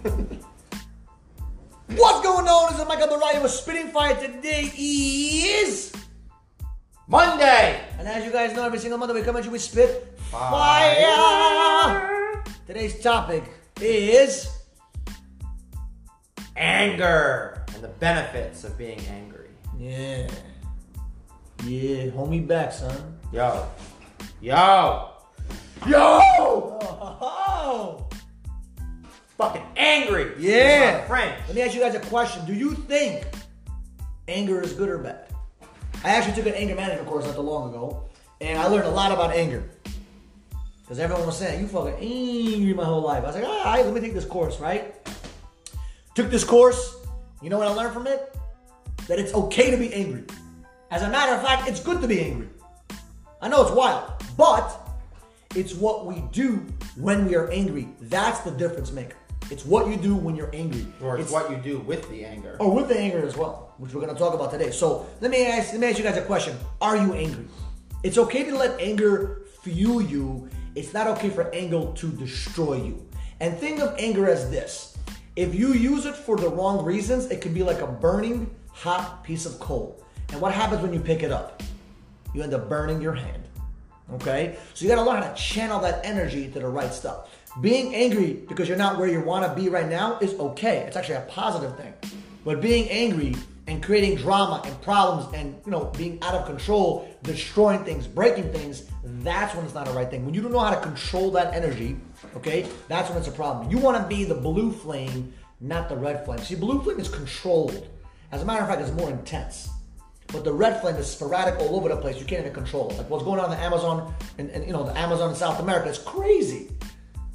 What's going on? This is Michael Baraya with Spitting Fire. Today is Monday. And as you guys know, every single Monday we come at you with Spit Fire. Fire. Today's topic is Anger and the benefits of being angry. yeah, yeah, homie back, son. Yo. Yo. Yo. Oh, Fucking angry. Yeah. Friend. Let me ask you guys a question. Do you think anger is good or bad? I actually took an anger management course not too long ago, and I learned a lot about anger. Because everyone was saying, you fucking angry my whole life. I was like, all right, let me take this course, right? Took this course. You know what I learned from it? That it's okay to be angry. As a matter of fact, it's good to be angry. I know it's wild, but it's what we do when we are angry. That's the difference maker. It's what you do when you're angry. Or it's, what you do with the anger. or with the anger as well, which we're going to talk about today. So let me ask, let me ask you guys a question: Are you angry? It's okay to let anger fuel you. It's not okay for anger to destroy you. And think of anger as this: if you use it for the wrong reasons, it could be like a burning hot piece of coal. And what happens when you pick it up? You end up burning your hand. Okay? So you gotta learn how to channel that energy to the right stuff. Being angry because you're not where you wanna be right now is okay. It's actually a positive thing. But being angry and creating drama and problems and you know being out of control, destroying things, breaking things, that's when it's not a right thing. When you don't know how to control that energy, okay, that's when it's a problem. You wanna be the blue flame, not the red flame. See, blue flame is controlled. As a matter of fact, it's more intense. But the red flame is sporadic all over the place. You can't even control it. Like what's going on in the Amazon and, and you know the Amazon in South America is crazy.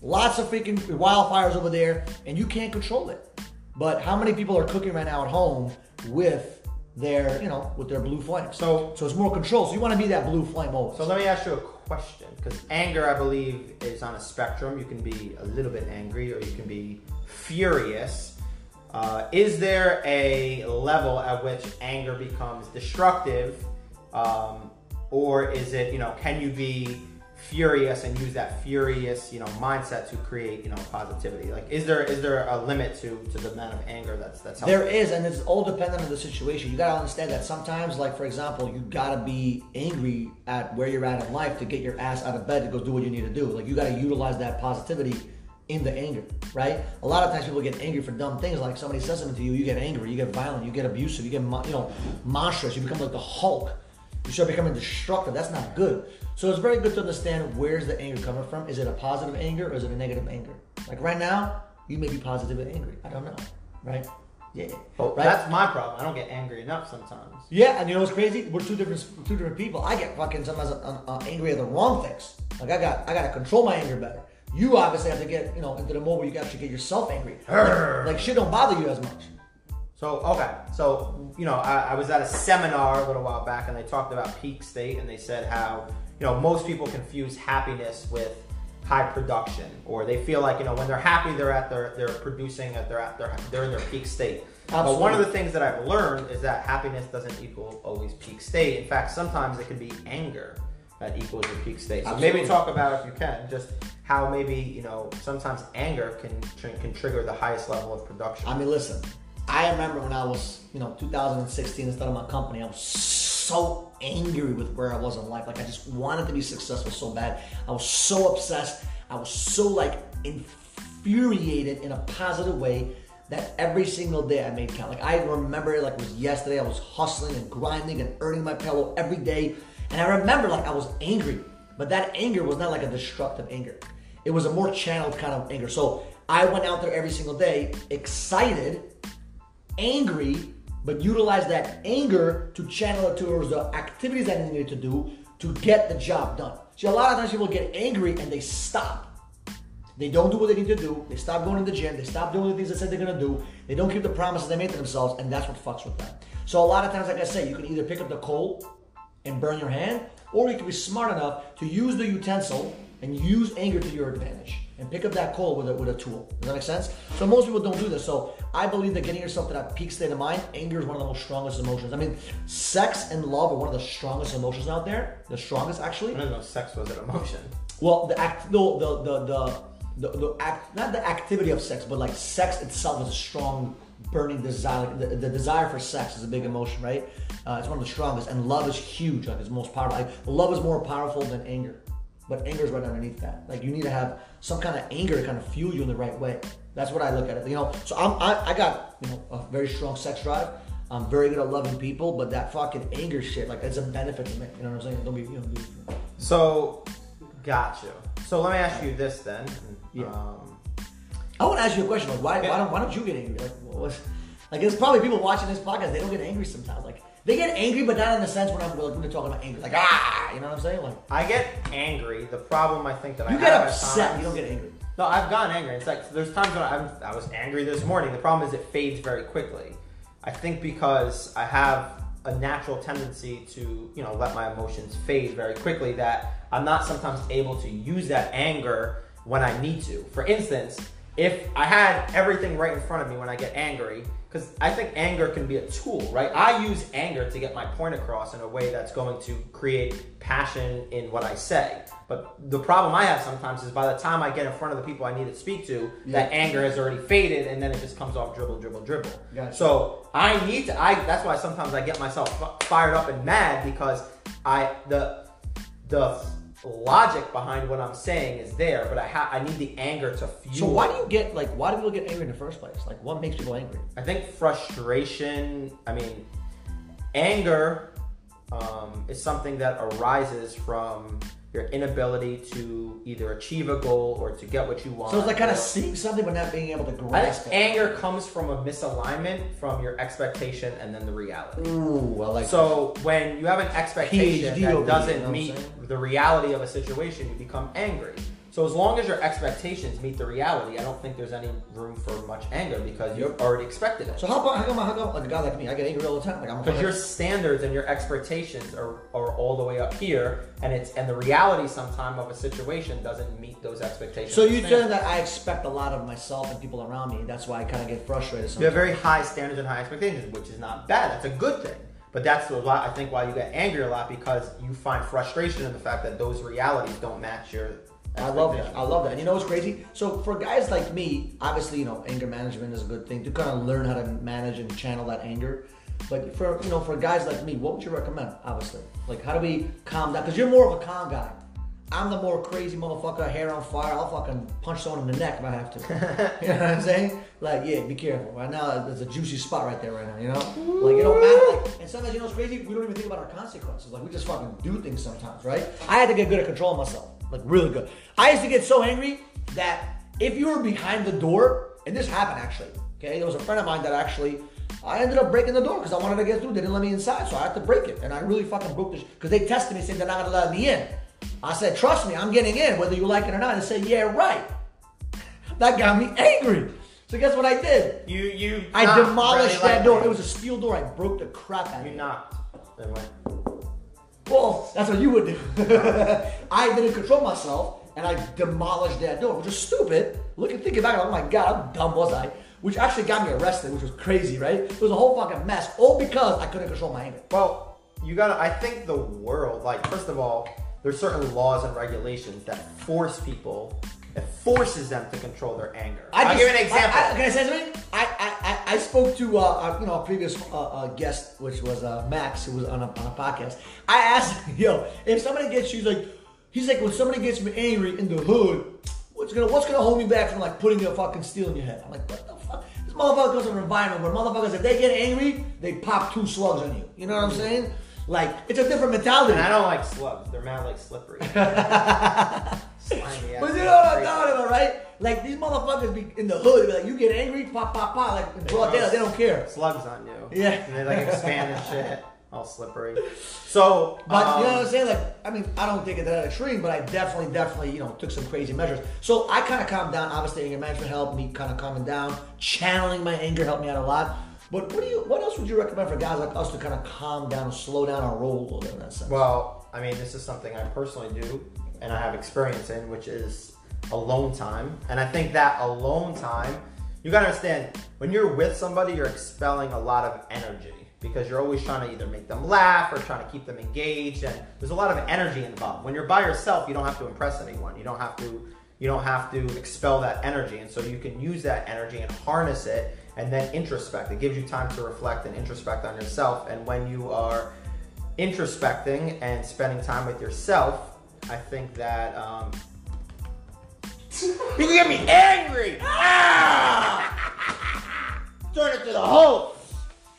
Lots of freaking wildfires over there, and you can't control it. But how many people are cooking right now at home with their, you know, with their blue flame? So- so it's more control. So you want to be that blue flame always. So let me ask you a question, because anger, I believe, is on a spectrum. You can be a little bit angry, or you can be furious. Uh, is there a level at which anger becomes destructive, um, or is it, you know, can you be furious and use that furious, you know, mindset to create, you know, positivity? Like, is there is there a limit to to the amount of anger that's that's healthy? There is, and it's all dependent on the situation. You gotta understand that sometimes, like for example, you gotta be angry at where you're at in life to get your ass out of bed to go do what you need to do. Like you gotta utilize that positivity in the anger, right? A lot of times people get angry for dumb things, like somebody says something to you, you get angry, you get violent, you get abusive, you get you know monstrous, you become like the Hulk. You start becoming destructive. That's not good. So it's very good to understand where's the anger coming from. Is it a positive anger or is it a negative anger? Like right now, you may be positive and angry. I don't know, right? Yeah. Well, right? That's my problem. I don't get angry enough sometimes. Yeah, and you know what's crazy? We're two different two different people. I get fucking sometimes uh, uh, angry at the wrong things. Like I got I got to control my anger better. You obviously have to get you know into the mode where you actually get yourself angry. Like, like shit don't bother you as much. So okay, so you know, I, I was at a seminar a little while back, and they talked about peak state, and they said how you know most people confuse happiness with high production, or they feel like you know when they're happy, they're at their they're producing at their at their they're in their peak state. Absolutely. But one of the things that I've learned is that happiness doesn't equal always peak state. In fact, sometimes it can be anger that equals your peak state. So Absolutely. maybe talk about if you can just how maybe you know sometimes anger can can trigger the highest level of production. I mean, listen, I remember when I was, you know, 2016 and started my company, I was so angry with where I was in life. Like, I just wanted to be successful so bad. I was so obsessed. I was so, like, infuriated in a positive way that every single day I made count. Like, I remember it like it was yesterday. I was hustling and grinding and earning my pillow every day. And I remember, like, I was angry, but that anger was not like a destructive anger. It was a more channeled kind of anger. So I went out there every single day, excited, angry, but utilize that anger to channel it towards the activities that I needed to do to get the job done. See, a lot of times people get angry and they stop. They don't do what they need to do. They stop going to the gym. They stop doing the things they said they're gonna do. They don't keep the promises they made to themselves, and that's what fucks with them. So a lot of times, like I say, you can either pick up the coal and burn your hand, or you can be smart enough to use the utensil and use anger to your advantage and pick up that coal with a, with a tool. Does that make sense? So most people don't do this. So I believe that getting yourself to that peak state of mind, anger is one of the most strongest emotions. I mean, sex and love are one of the strongest emotions out there. The strongest, actually. I didn't know sex was an emotion. Well, the act, no, the the the the, the act, not the activity of sex, but like sex itself is a strong burning desire. Like the, the desire for sex is a big emotion, right? Uh, it's one of the strongest, and love is huge. Like it's most powerful. Like, love is more powerful than anger, but anger is right underneath that. Like you need to have some kind of anger to kind of fuel you in the right way. That's what I look at it. You know, so I'm I, I got you know a very strong sex drive. I'm very good at loving people, but that fucking anger shit, like, it's a benefit to me. You know what I'm saying? Don't be, you know, be, So, gotcha. So let me ask you this then. Yeah. Um, I want to ask you a question. Like, why, Yeah. why don't why don't you get angry? Like, what was, like, there's probably people watching this podcast. They don't get angry sometimes. Like, they get angry, but not in the sense when I'm like, when they're talking about anger. Like, ah, you know what I'm saying? Like, I get angry. The problem I think that I you have get at upset. times- You don't get angry. No, I've gotten angry. It's like there's times when I'm, I was angry this morning. The problem is it fades very quickly. I think because I have a natural tendency to, you know, let my emotions fade very quickly that I'm not sometimes able to use that anger when I need to. For instance, if I had everything right in front of me when I get angry, because I think anger can be a tool, right? I use anger to get my point across in a way that's going to create passion in what I say. But the problem I have sometimes is by the time I get in front of the people I need to speak to, that anger has already faded, and then it just comes off dribble, dribble, dribble. Gotcha. So I need to. I that's why sometimes I get myself f- fired up and mad because I the the logic behind what I'm saying is there, but I ha- I need the anger to fuel. So why do you get like why do people get angry in the first place? Like, what makes people angry? I think frustration, I mean, anger um, is something that arises from your inability to either achieve a goal or to get what you want. So it's like kind of seeing something but not being able to grasp it. anger comes from a misalignment from your expectation and then the reality. Ooh, I like. So when you have an expectation PhD that doesn't meet the reality of a situation, you become angry. So as long as your expectations meet the reality, I don't think there's any room for much anger because you've already expected it. So how about how come how come like a guy like me? I get angry all the time. Like I'm Because your standards and your expectations are, are all the way up here, and it's and the reality sometime of a situation doesn't meet those expectations. So you saying that I expect a lot of myself and people around me. That's why I kind of get frustrated. You have very high standards and high expectations, which is not bad. That's a good thing. But that's a lot. I think why you get angry a lot because you find frustration in the fact that those realities don't match your. I love that. I love that. And you know what's crazy? So for guys like me, obviously, you know, anger management is a good thing to kind of learn how to manage and channel that anger. But for you know, for guys like me, what would you recommend? Obviously, like how do we calm down? Because you're more of a calm guy. I'm the more crazy motherfucker, hair on fire. I'll fucking punch someone in the neck if I have to. you know what I'm saying? Like, yeah, be careful. Right now, there's a juicy spot right there right now. You know, like it don't matter. Like, and sometimes you know what's crazy? We don't even think about our consequences. Like we just fucking do things sometimes, right? I had to get good at controlling myself, like really good. I used to get so angry that if you were behind the door, and this happened actually. Okay, there was a friend of mine that actually. I ended up breaking the door because I wanted to get through. They didn't let me inside, so I had to break it. And I really fucking broke this because they tested me saying they're not gonna let me in. I said, trust me, I'm getting in, whether you like it or not. They said, yeah, right. That got me angry. So guess what I did? You you. I demolished really that door. lightly. It was a steel door. I broke the crap out of You it. knocked. Well, that's what you would do. I didn't control myself, and I demolished that door, which is stupid. Looking, thinking back, oh my god, how dumb was I? Which actually got me arrested, which was crazy, right? It was a whole fucking mess, all because I couldn't control my anger. Well, you gotta. I think the world, like, first of all, there's certain laws and regulations that force people. It forces them to control their anger. I I'll just- give you an example. I, I, can I say something? I, I, I, I spoke to uh, you know a previous uh, uh, guest, which was uh, Max, who was on a, on a podcast. I asked, him, yo, if somebody gets you, he's like, he's like, when somebody gets me angry in the hood, what's gonna what's gonna hold me back from like putting a fucking steel in your head? I'm like, what the fuck? This motherfucker comes from an environment where motherfuckers, if they get angry, they pop two slugs on you. You know what I'm saying? Like, it's a different mentality. and I don't like slugs. They're mad like slippery. Slimy ass But you know what I'm talking about, right? Like these motherfuckers be in the hood, be like you get angry, pop, pop, pop, like in broad daylight, they don't care. Slugs on you. Yeah. And they like expand and shit. All slippery. So, But you know um, what I'm saying? Like, I mean, I don't think it that extreme, but I definitely, definitely, you know, took some crazy measures. So I kind of calmed down. Obviously, anger management helped me kind of calming down. Channeling my anger helped me out a lot. But what do you? What else would you recommend for guys like us to kind of calm down, slow down our roll a little bit in that sense? Well, I mean, this is something I personally do and I have experience in, which is alone time. And I think that alone time, you gotta understand, when you're with somebody, you're expelling a lot of energy because you're always trying to either make them laugh or trying to keep them engaged. And there's a lot of energy involved. When you're by yourself, you don't have to impress anyone. You don't have to, You don't have to expel that energy. And so you can use that energy and harness it and then introspect. It gives you time to reflect and introspect on yourself. And when you are introspecting and spending time with yourself, I think that um, you can get me angry. Ah! Turn it to the whole.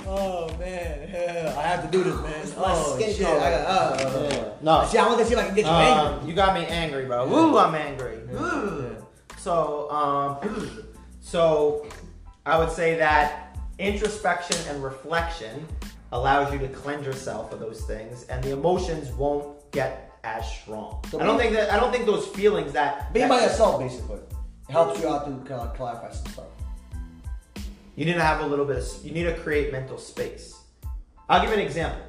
Oh man, yeah, I have to do this, man. It's my oh skin shit, color. I got, uh, Yeah. No. See, I want to see if I can get you angry. Um, you got me angry, bro. Woo, I'm angry. Woo. So, um, so I would say that introspection and reflection allows you to cleanse yourself of those things, and the emotions won't get as strong. So I don't think that I don't think those feelings that Being by yourself, basically, helps you out to kind of clarify some stuff. You need to have a little bit of, you need to create mental space. I'll give you an example.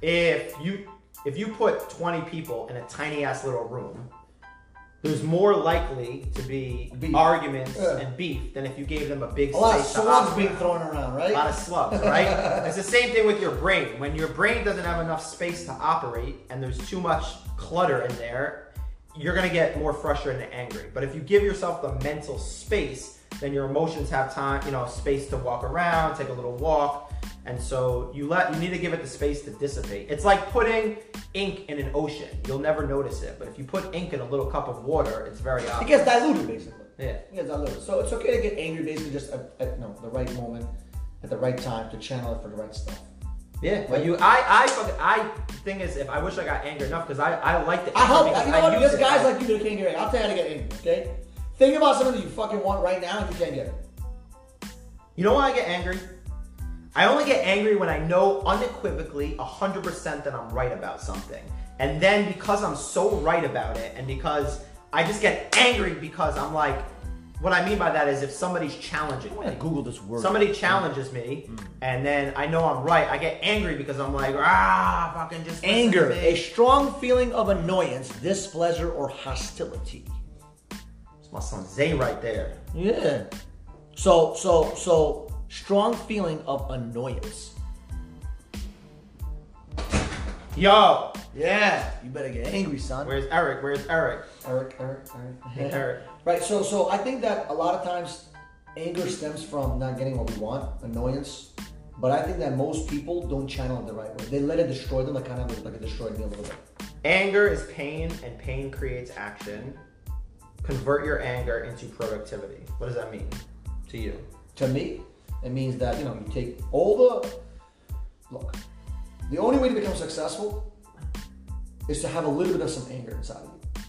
If you if you put 20 people in a tiny ass little room, there's more likely to be Beef. arguments Yeah. and beef than if you gave them a big A lot of slugs being thrown around, right? A lot of slugs, right? it's the same thing with your brain. When your brain doesn't have enough space to operate and there's too much clutter in there, you're gonna get more frustrated and angry. But if you give yourself the mental space, then your emotions have time, you know, space to walk around, take a little walk. And so you let you need to give it the space to dissipate. It's like putting ink in an ocean. You'll never notice it. But if you put ink in a little cup of water, it's very It gets diluted, basically. Yeah. It gets diluted. So it's okay to get angry, basically, just at, at no, the right moment, at the right time to channel it for the right stuff. Yeah, but you, I, I, I. Thing is, if I wish I got angry enough, because I, I like the. I help. You know what? There's guys like you that can't get angry. I'll tell you how to get angry. Okay. Think about something that you fucking want right now and you can't get it. You know why I get angry? I only get angry when I know unequivocally 100% that I'm right about something. And then because I'm so right about it, and because I just get angry because I'm like, what I mean by that is if somebody's challenging me. Google this word. Somebody challenges me, and then I know I'm right. I get angry because I'm like, ah, fucking just Anger, me." a strong feeling of annoyance, displeasure, or hostility. It's my son Zay right there. Yeah. So, so, so, strong feeling of annoyance. Yo, Yeah. You better get angry, son. where's Eric? Where's Eric? Eric, Eric, Hey, Eric. Eric. Right. So, so I think that a lot of times anger stems from not getting what we want, annoyance. But I think that most people don't channel it the right way. They let it destroy them, like kind of like it destroyed me a little bit. Anger is pain, and pain creates action. Convert your anger into productivity. What does that mean to you? To me, it means that you know you take all the look. The only way to become successful is to have a little bit of some anger inside of you.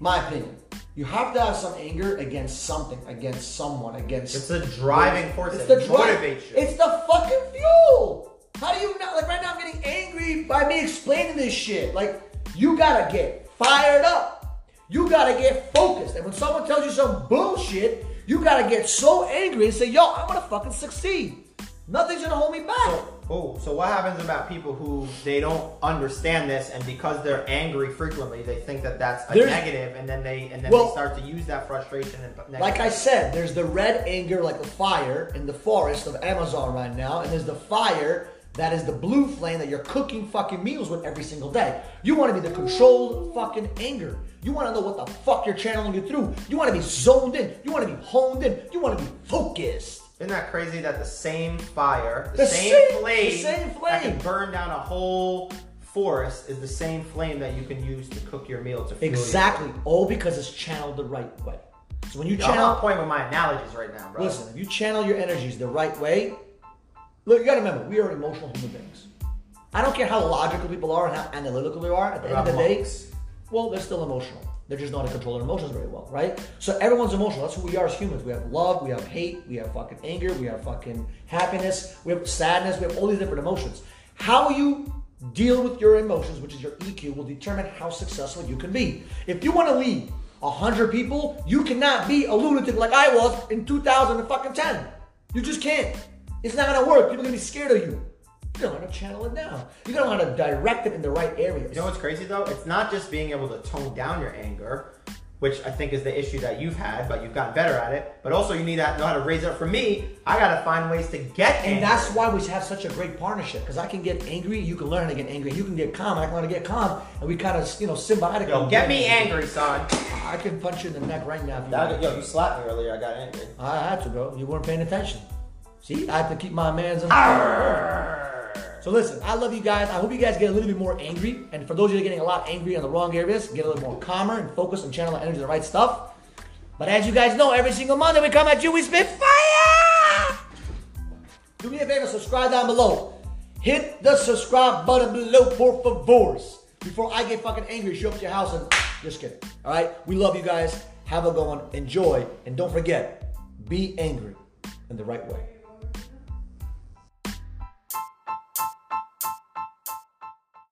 My opinion. You have to have some anger against something, against someone, against. It's the driving force It's that the motivates you. It's the fucking fuel. How do you not like right now? I'm getting angry by me explaining this shit. Like you gotta get fired up. You gotta get focused. And when someone tells you some bullshit, you gotta get so angry and say, "Yo, I'm gonna fucking succeed. Nothing's gonna hold me back." Oh, so what happens about people who they don't understand this, and because they're angry frequently, they think that that's a There's- negative, and then they and then Well- they start to use that frustration and negative. Like I said, there's the red anger, like the fire in the forest of Amazon right now, and there's the fire that is the blue flame that you're cooking fucking meals with every single day. You want to be the controlled fucking anger. You want to know what the fuck you're channeling it through. You want to be zoned in. You want to be honed in. You want to be focused. Isn't that crazy that the same fire, the, The same, same- flame, the same flame that can burn down a whole forest is the same flame that you can use to cook your meal to fuel Exactly. All because it's channeled the right way. So when you Yo, I'm channel, on point with my analogies right now, bro. Listen, if you channel your energies the right way, look, you gotta remember, we are emotional human beings. I don't care how logical people are and how analytical they are. At the end of the day, monks. well, they're still emotional. They're just not to control of their emotions very well, right? So everyone's emotional. That's who we are as humans. We have love, we have hate, we have fucking anger, we have fucking happiness, we have sadness, we have all these different emotions. How you deal with your emotions, which is your EQ, will determine how successful you can be. If you want to lead hundred people, you cannot be a lunatic like I was in 2010. You just can't. It's not gonna work. People are gonna be scared of you. You gotta learn to channel it down. You gotta learn to direct it in the right areas. You know what's crazy though? It's not just being able to tone down your anger. which I think is the issue that you've had, but you've gotten better at it. But also, you need to know how to raise it up. For me, I got to find ways to get angry. And that's why we have such a great partnership because I can get angry, you can learn how to get angry, you can get calm, I can learn to get calm, and we kind of, you know, symbiotic. Yo, get me angry, son. I can punch you in the neck right now if you That- want. Yo, you slapped me earlier. I got angry. I had to, bro. You weren't paying attention. See, I have to keep my man's in. So listen, I love you guys. I hope you guys get a little bit more angry. And for those of you that are getting a lot angry on the wrong areas, get a little more calmer and focus and channel that energy to the right stuff. But as you guys know, every single Monday we come at you, we spit fire! Do me a favor, subscribe down below. Hit the subscribe button below, por favors. Before I get fucking angry, show up to your house and just kidding. All right? We love you guys. Have a good one. Enjoy. And don't forget, be angry in the right way.